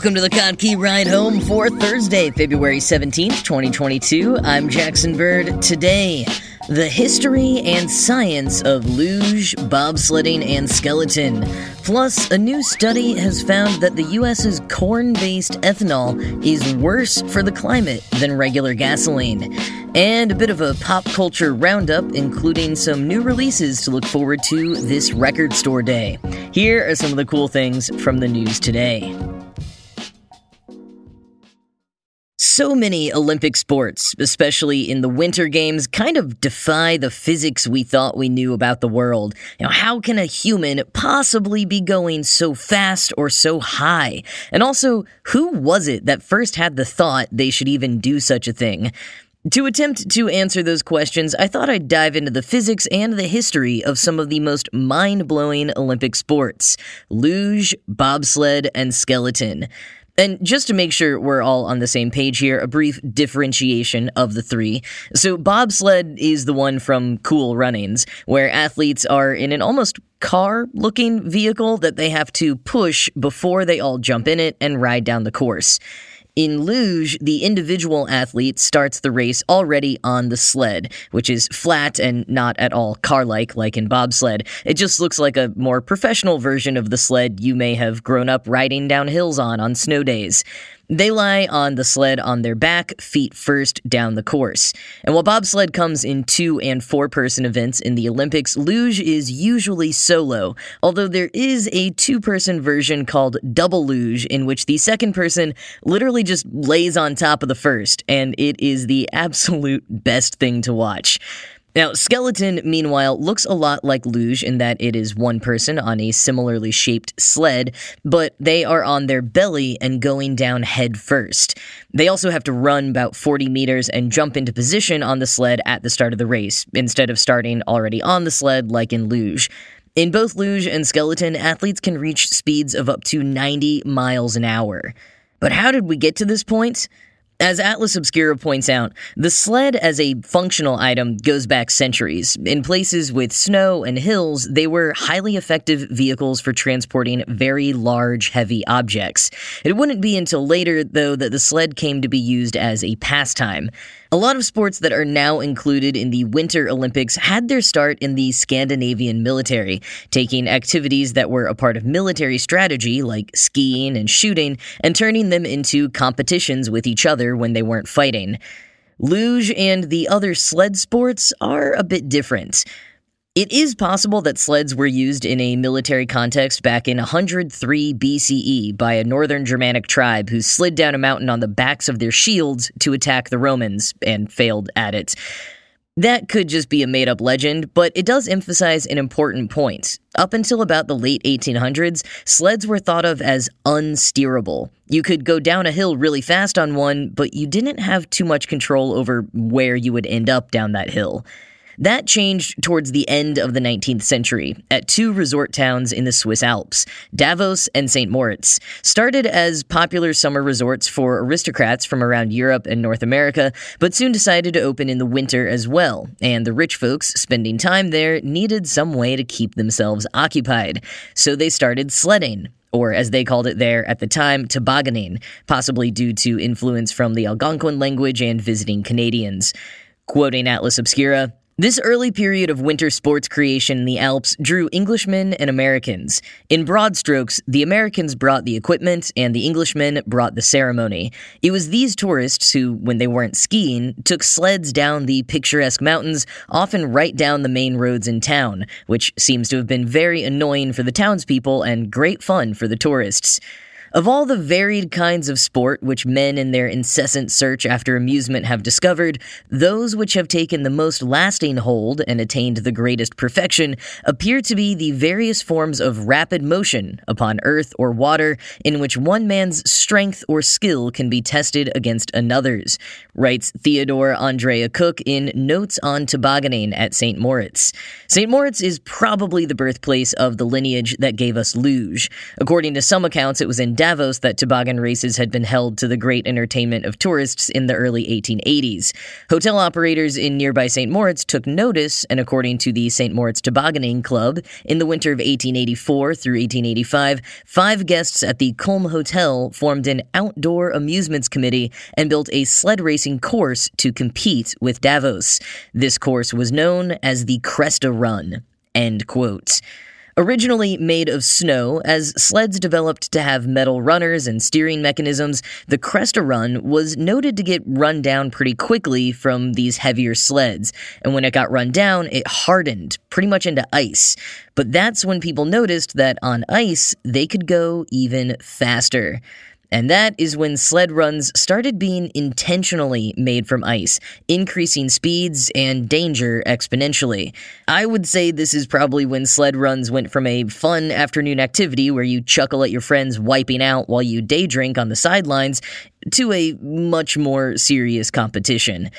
Welcome to the Kottke Ride Home for Thursday, February 17th, 2022. I'm Jackson Bird. Today, the history and science of luge, bobsledding, and skeleton. Plus, a new study has found that the US's corn based ethanol is worse for the climate than regular gasoline. And a bit of a pop culture roundup, including some new releases to look forward to this record store day. Here are some of the cool things from the news today. So many Olympic sports, especially in the Winter Games, kind of defy the physics we thought we knew about the world. Now, how can a human possibly be going so fast or so high? And also, who was it that first had the thought they should even do such a thing? To attempt to answer those questions, I thought I'd dive into the physics and the history of some of the most mind blowing Olympic sports luge, bobsled, and skeleton. And just to make sure we're all on the same page here, a brief differentiation of the three. So, bobsled is the one from Cool Runnings, where athletes are in an almost car looking vehicle that they have to push before they all jump in it and ride down the course. In luge, the individual athlete starts the race already on the sled, which is flat and not at all car like, like in bobsled. It just looks like a more professional version of the sled you may have grown up riding down hills on on snow days. They lie on the sled on their back, feet first, down the course. And while bobsled comes in two and four person events in the Olympics, luge is usually solo, although there is a two person version called double luge, in which the second person literally just lays on top of the first, and it is the absolute best thing to watch. Now, Skeleton, meanwhile, looks a lot like Luge in that it is one person on a similarly shaped sled, but they are on their belly and going down head first. They also have to run about 40 meters and jump into position on the sled at the start of the race, instead of starting already on the sled like in Luge. In both Luge and Skeleton, athletes can reach speeds of up to 90 miles an hour. But how did we get to this point? As Atlas Obscura points out, the sled as a functional item goes back centuries. In places with snow and hills, they were highly effective vehicles for transporting very large, heavy objects. It wouldn't be until later, though, that the sled came to be used as a pastime. A lot of sports that are now included in the Winter Olympics had their start in the Scandinavian military, taking activities that were a part of military strategy, like skiing and shooting, and turning them into competitions with each other when they weren't fighting. Luge and the other sled sports are a bit different. It is possible that sleds were used in a military context back in 103 BCE by a northern Germanic tribe who slid down a mountain on the backs of their shields to attack the Romans and failed at it. That could just be a made up legend, but it does emphasize an important point. Up until about the late 1800s, sleds were thought of as unsteerable. You could go down a hill really fast on one, but you didn't have too much control over where you would end up down that hill. That changed towards the end of the 19th century at two resort towns in the Swiss Alps, Davos and St. Moritz. Started as popular summer resorts for aristocrats from around Europe and North America, but soon decided to open in the winter as well, and the rich folks spending time there needed some way to keep themselves occupied. So they started sledding, or as they called it there at the time, tobogganing, possibly due to influence from the Algonquin language and visiting Canadians. Quoting Atlas Obscura, this early period of winter sports creation in the Alps drew Englishmen and Americans. In broad strokes, the Americans brought the equipment and the Englishmen brought the ceremony. It was these tourists who, when they weren't skiing, took sleds down the picturesque mountains, often right down the main roads in town, which seems to have been very annoying for the townspeople and great fun for the tourists. Of all the varied kinds of sport which men in their incessant search after amusement have discovered, those which have taken the most lasting hold and attained the greatest perfection appear to be the various forms of rapid motion upon earth or water in which one man's strength or skill can be tested against another's, writes Theodore Andrea Cook in Notes on Tobogganing at St. Moritz. St. Moritz is probably the birthplace of the lineage that gave us luge. According to some accounts, it was in Davos that toboggan races had been held to the great entertainment of tourists in the early 1880s. Hotel operators in nearby St. Moritz took notice, and according to the St. Moritz Tobogganing Club, in the winter of 1884 through 1885, five guests at the Kulm Hotel formed an outdoor amusements committee and built a sled racing course to compete with Davos. This course was known as the Cresta Run. End quote. Originally made of snow, as sleds developed to have metal runners and steering mechanisms, the Cresta Run was noted to get run down pretty quickly from these heavier sleds. And when it got run down, it hardened pretty much into ice. But that's when people noticed that on ice, they could go even faster. And that is when sled runs started being intentionally made from ice, increasing speeds and danger exponentially. I would say this is probably when sled runs went from a fun afternoon activity where you chuckle at your friends wiping out while you day drink on the sidelines to a much more serious competition.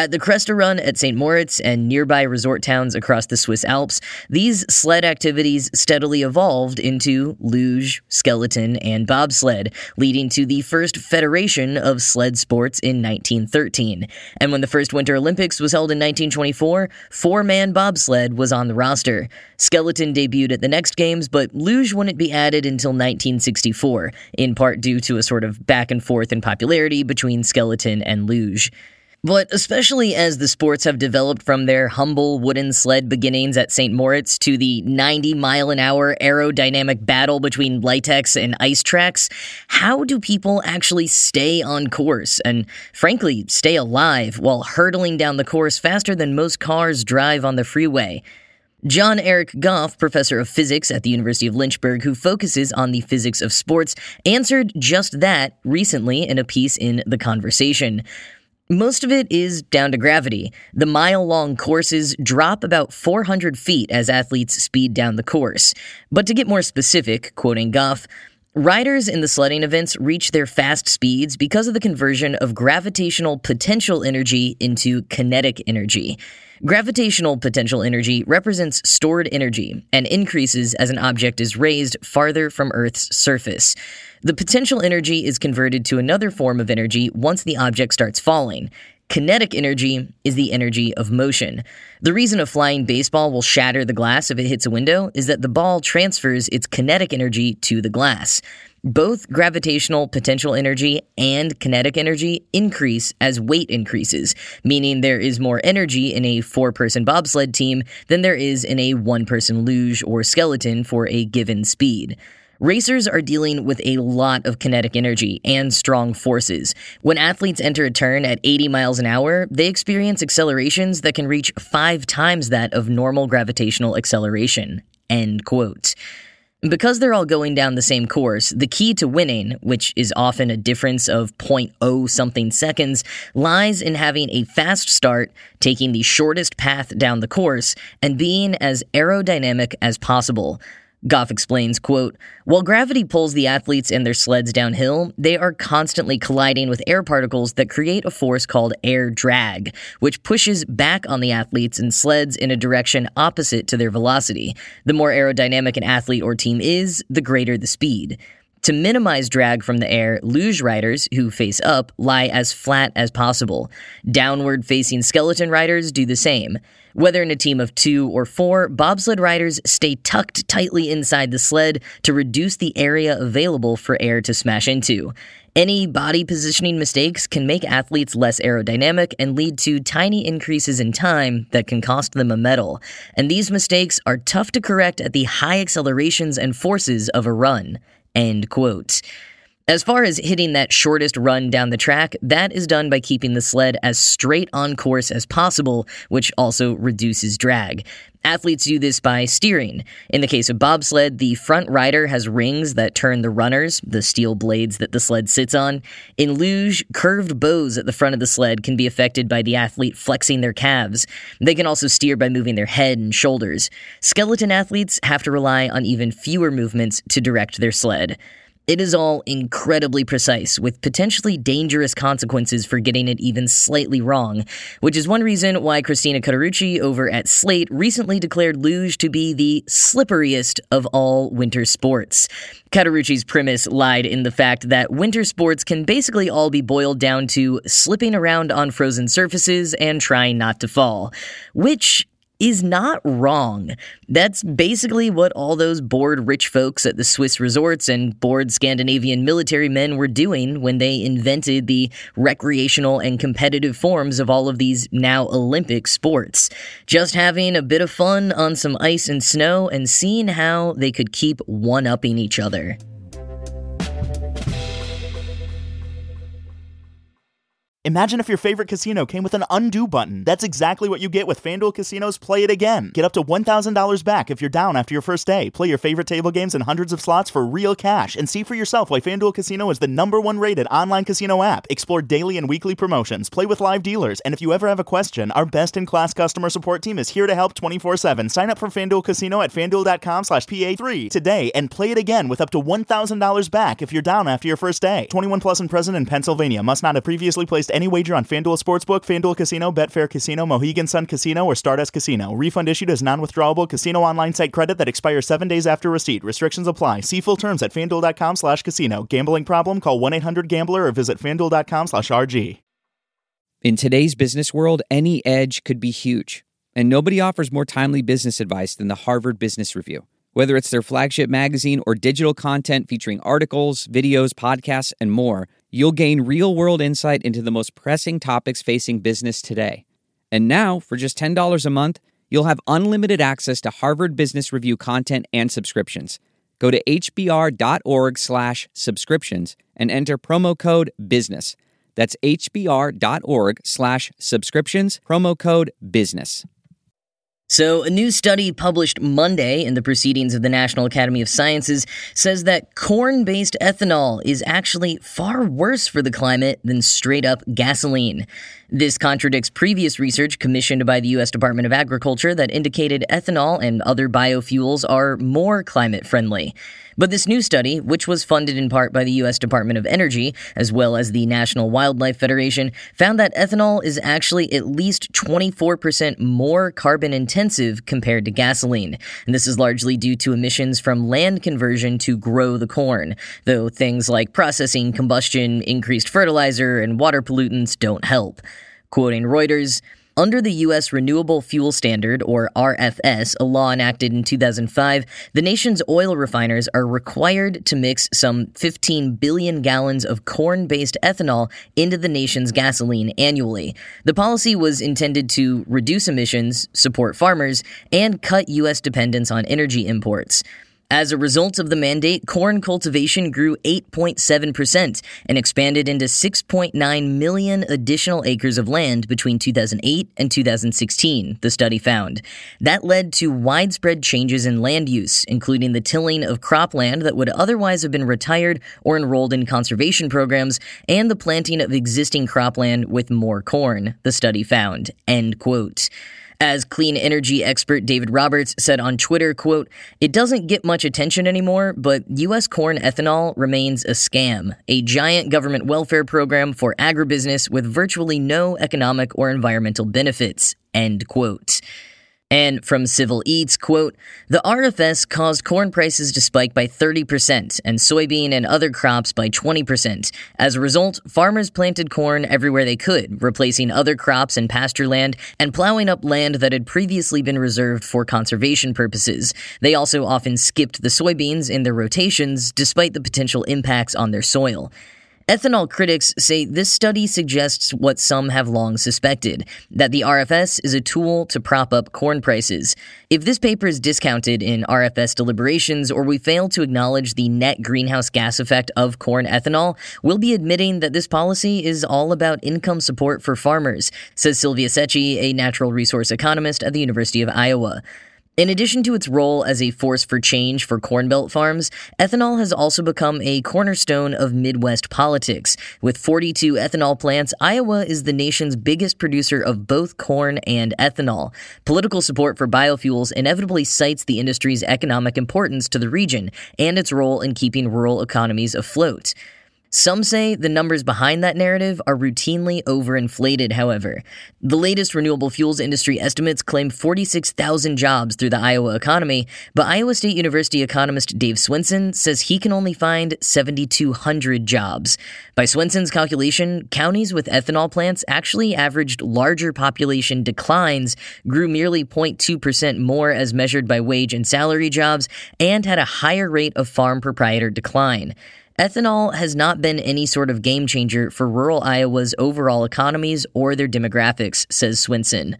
At the Cresta Run at St. Moritz and nearby resort towns across the Swiss Alps, these sled activities steadily evolved into luge, skeleton, and bobsled, leading to the first federation of sled sports in 1913. And when the first Winter Olympics was held in 1924, four man bobsled was on the roster. Skeleton debuted at the next games, but luge wouldn't be added until 1964, in part due to a sort of back and forth in popularity between skeleton and luge. But especially as the sports have developed from their humble wooden sled beginnings at St. Moritz to the 90 mile an hour aerodynamic battle between latex and ice tracks, how do people actually stay on course and, frankly, stay alive while hurtling down the course faster than most cars drive on the freeway? John Eric Goff, professor of physics at the University of Lynchburg, who focuses on the physics of sports, answered just that recently in a piece in The Conversation. Most of it is down to gravity. The mile long courses drop about 400 feet as athletes speed down the course. But to get more specific, quoting Goff, Riders in the sledding events reach their fast speeds because of the conversion of gravitational potential energy into kinetic energy. Gravitational potential energy represents stored energy and increases as an object is raised farther from Earth's surface. The potential energy is converted to another form of energy once the object starts falling. Kinetic energy is the energy of motion. The reason a flying baseball will shatter the glass if it hits a window is that the ball transfers its kinetic energy to the glass. Both gravitational potential energy and kinetic energy increase as weight increases, meaning there is more energy in a four person bobsled team than there is in a one person luge or skeleton for a given speed. Racers are dealing with a lot of kinetic energy and strong forces. When athletes enter a turn at 80 miles an hour, they experience accelerations that can reach five times that of normal gravitational acceleration. End quote. Because they're all going down the same course, the key to winning, which is often a difference of 0.0 something seconds, lies in having a fast start, taking the shortest path down the course, and being as aerodynamic as possible. Goff explains, quote, While gravity pulls the athletes and their sleds downhill, they are constantly colliding with air particles that create a force called air drag, which pushes back on the athletes and sleds in a direction opposite to their velocity. The more aerodynamic an athlete or team is, the greater the speed. To minimize drag from the air, luge riders, who face up, lie as flat as possible. Downward facing skeleton riders do the same. Whether in a team of two or four, bobsled riders stay tucked tightly inside the sled to reduce the area available for air to smash into. Any body positioning mistakes can make athletes less aerodynamic and lead to tiny increases in time that can cost them a medal. And these mistakes are tough to correct at the high accelerations and forces of a run. End quote. As far as hitting that shortest run down the track, that is done by keeping the sled as straight on course as possible, which also reduces drag. Athletes do this by steering. In the case of bobsled, the front rider has rings that turn the runners, the steel blades that the sled sits on. In luge, curved bows at the front of the sled can be affected by the athlete flexing their calves. They can also steer by moving their head and shoulders. Skeleton athletes have to rely on even fewer movements to direct their sled. It is all incredibly precise, with potentially dangerous consequences for getting it even slightly wrong, which is one reason why Christina Cauterucci over at Slate recently declared luge to be the slipperiest of all winter sports. Cauterucci's premise lied in the fact that winter sports can basically all be boiled down to slipping around on frozen surfaces and trying not to fall, which is not wrong. That's basically what all those bored rich folks at the Swiss resorts and bored Scandinavian military men were doing when they invented the recreational and competitive forms of all of these now Olympic sports. Just having a bit of fun on some ice and snow and seeing how they could keep one upping each other. Imagine if your favorite casino came with an undo button. That's exactly what you get with FanDuel Casino's Play It Again. Get up to $1,000 back if you're down after your first day. Play your favorite table games and hundreds of slots for real cash. And see for yourself why FanDuel Casino is the number one rated online casino app. Explore daily and weekly promotions, play with live dealers, and if you ever have a question, our best in class customer support team is here to help 24 7. Sign up for FanDuel Casino at fanduel.com slash PA3 today and play it again with up to $1,000 back if you're down after your first day. 21 plus and present in Pennsylvania. Must not have previously placed any wager on FanDuel Sportsbook, FanDuel Casino, Betfair Casino, Mohegan Sun Casino, or Stardust Casino. Refund issued as non-withdrawable casino online site credit that expires seven days after receipt. Restrictions apply. See full terms at FanDuel.com slash casino. Gambling problem? Call 1-800-GAMBLER or visit FanDuel.com slash RG. In today's business world, any edge could be huge. And nobody offers more timely business advice than the Harvard Business Review. Whether it's their flagship magazine or digital content featuring articles, videos, podcasts, and more – you'll gain real world insight into the most pressing topics facing business today. And now, for just $10 a month, you'll have unlimited access to Harvard Business Review content and subscriptions. Go to hbr.org slash subscriptions and enter promo code BUSINESS. That's hbr.org slash subscriptions, promo code BUSINESS. So, a new study published Monday in the Proceedings of the National Academy of Sciences says that corn based ethanol is actually far worse for the climate than straight up gasoline. This contradicts previous research commissioned by the U.S. Department of Agriculture that indicated ethanol and other biofuels are more climate friendly. But this new study, which was funded in part by the U.S. Department of Energy, as well as the National Wildlife Federation, found that ethanol is actually at least 24% more carbon intensive compared to gasoline. And this is largely due to emissions from land conversion to grow the corn, though things like processing, combustion, increased fertilizer, and water pollutants don't help. Quoting Reuters, under the U.S. Renewable Fuel Standard, or RFS, a law enacted in 2005, the nation's oil refiners are required to mix some 15 billion gallons of corn based ethanol into the nation's gasoline annually. The policy was intended to reduce emissions, support farmers, and cut U.S. dependence on energy imports. As a result of the mandate, corn cultivation grew 8.7% and expanded into 6.9 million additional acres of land between 2008 and 2016, the study found. That led to widespread changes in land use, including the tilling of cropland that would otherwise have been retired or enrolled in conservation programs, and the planting of existing cropland with more corn, the study found. End quote. As clean energy expert David Roberts said on Twitter, quote, "It doesn't get much attention anymore, but US corn ethanol remains a scam, a giant government welfare program for agribusiness with virtually no economic or environmental benefits." End quote. And from Civil Eats, quote, the RFS caused corn prices to spike by 30% and soybean and other crops by 20%. As a result, farmers planted corn everywhere they could, replacing other crops and pasture land and plowing up land that had previously been reserved for conservation purposes. They also often skipped the soybeans in their rotations despite the potential impacts on their soil. Ethanol critics say this study suggests what some have long suspected that the RFS is a tool to prop up corn prices. If this paper is discounted in RFS deliberations or we fail to acknowledge the net greenhouse gas effect of corn ethanol, we'll be admitting that this policy is all about income support for farmers, says Sylvia Secchi, a natural resource economist at the University of Iowa. In addition to its role as a force for change for Corn Belt farms, ethanol has also become a cornerstone of Midwest politics. With 42 ethanol plants, Iowa is the nation's biggest producer of both corn and ethanol. Political support for biofuels inevitably cites the industry's economic importance to the region and its role in keeping rural economies afloat. Some say the numbers behind that narrative are routinely overinflated, however. The latest renewable fuels industry estimates claim 46,000 jobs through the Iowa economy, but Iowa State University economist Dave Swenson says he can only find 7,200 jobs. By Swenson's calculation, counties with ethanol plants actually averaged larger population declines, grew merely 0.2% more as measured by wage and salary jobs, and had a higher rate of farm proprietor decline. Ethanol has not been any sort of game changer for rural Iowa's overall economies or their demographics, says Swenson.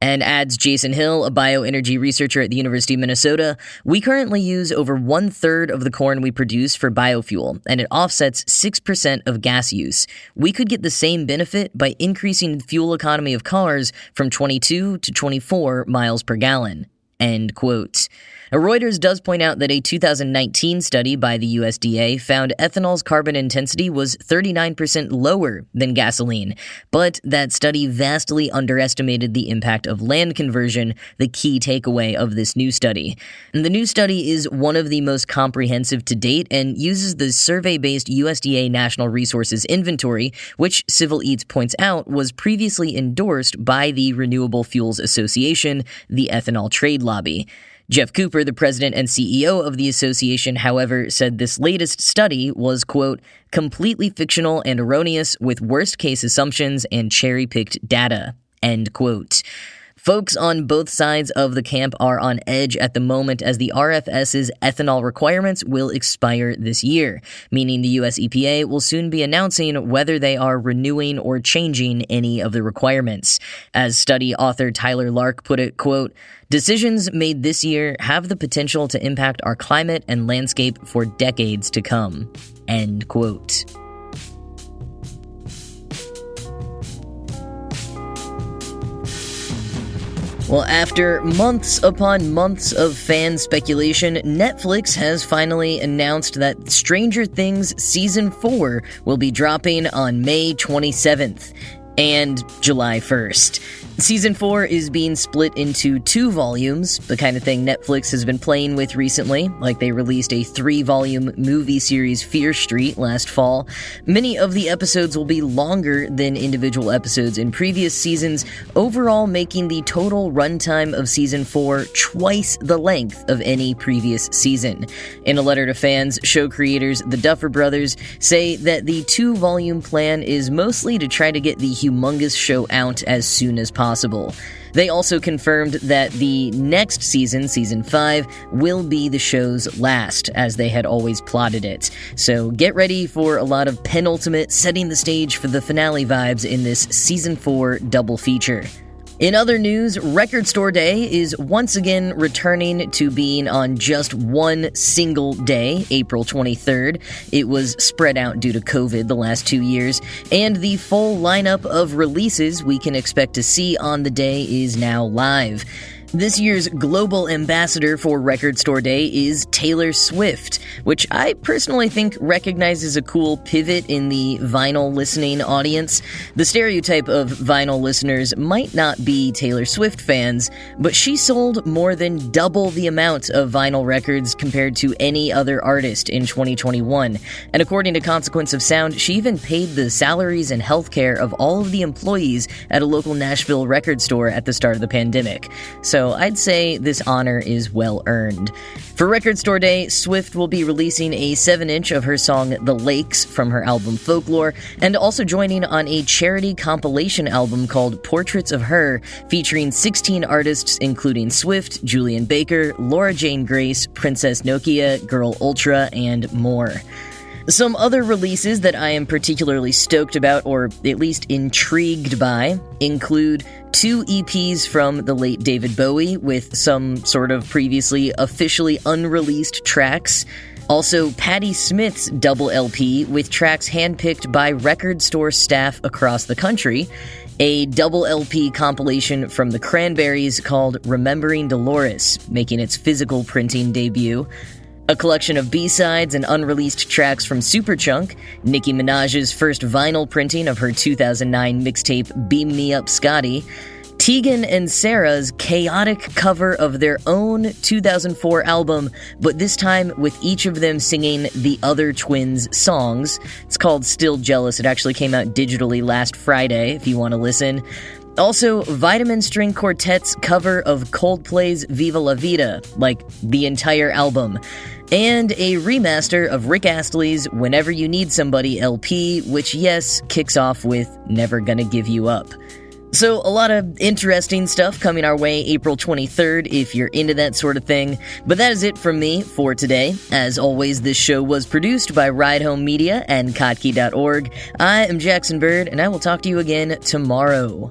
And adds Jason Hill, a bioenergy researcher at the University of Minnesota, we currently use over one third of the corn we produce for biofuel, and it offsets 6% of gas use. We could get the same benefit by increasing the fuel economy of cars from 22 to 24 miles per gallon. End quote. Now, Reuters does point out that a 2019 study by the USDA found ethanol's carbon intensity was 39% lower than gasoline, but that study vastly underestimated the impact of land conversion, the key takeaway of this new study. And the new study is one of the most comprehensive to date and uses the survey based USDA National Resources Inventory, which Civil Eats points out was previously endorsed by the Renewable Fuels Association, the ethanol trade lobby. Geoff Cooper, the president and CEO of the association, however, said this latest study was, quote, completely fictional and erroneous with worst case assumptions and cherry picked data, end quote. Folks on both sides of the camp are on edge at the moment as the RFS's ethanol requirements will expire this year, meaning the US EPA will soon be announcing whether they are renewing or changing any of the requirements. As study author Tyler Lark put it, quote, Decisions made this year have the potential to impact our climate and landscape for decades to come. End quote. Well, after months upon months of fan speculation, Netflix has finally announced that Stranger Things Season 4 will be dropping on May 27th and July 1st. Season 4 is being split into two volumes, the kind of thing Netflix has been playing with recently, like they released a three volume movie series Fear Street last fall. Many of the episodes will be longer than individual episodes in previous seasons, overall making the total runtime of Season 4 twice the length of any previous season. In a letter to fans, show creators the Duffer Brothers say that the two volume plan is mostly to try to get the humongous show out as soon as possible. They also confirmed that the next season, season 5, will be the show's last, as they had always plotted it. So get ready for a lot of penultimate setting the stage for the finale vibes in this season 4 double feature. In other news, Record Store Day is once again returning to being on just one single day, April 23rd. It was spread out due to COVID the last two years, and the full lineup of releases we can expect to see on the day is now live. This year's global ambassador for Record Store Day is Taylor Swift, which I personally think recognizes a cool pivot in the vinyl listening audience. The stereotype of vinyl listeners might not be Taylor Swift fans, but she sold more than double the amount of vinyl records compared to any other artist in 2021. And according to Consequence of Sound, she even paid the salaries and healthcare of all of the employees at a local Nashville record store at the start of the pandemic. So I'd say this honor is well earned. For Record Store Day, Swift will be releasing a 7 inch of her song The Lakes from her album Folklore, and also joining on a charity compilation album called Portraits of Her, featuring 16 artists including Swift, Julien Baker, Laura Jane Grace, Princess Nokia, Girl Ultra, and more. Some other releases that I am particularly stoked about, or at least intrigued by, include two EPs from the late David Bowie with some sort of previously officially unreleased tracks. Also, Patti Smith's double LP with tracks handpicked by record store staff across the country a double LP compilation from the Cranberries called Remembering Dolores, making its physical printing debut, a collection of B-sides and unreleased tracks from Superchunk, Nicki Minaj's first vinyl printing of her 2009 mixtape Beam Me Up Scotty, Tegan and Sara's chaotic cover of their own 2004 album, but this time with each of them singing the other twins' songs. It's called Still Jealous. It actually came out digitally last Friday if you want to listen. Also, Vitamin String Quartet's cover of Coldplay's Viva La Vida, like the entire album. And a remaster of Rick Astley's Whenever You Need Somebody LP, which, yes, kicks off with Never Gonna Give You Up. So, a lot of interesting stuff coming our way April 23rd if you're into that sort of thing. But that is it from me for today. As always, this show was produced by Ride Home Media and Kottke.org. I am Jackson Bird, and I will talk to you again tomorrow.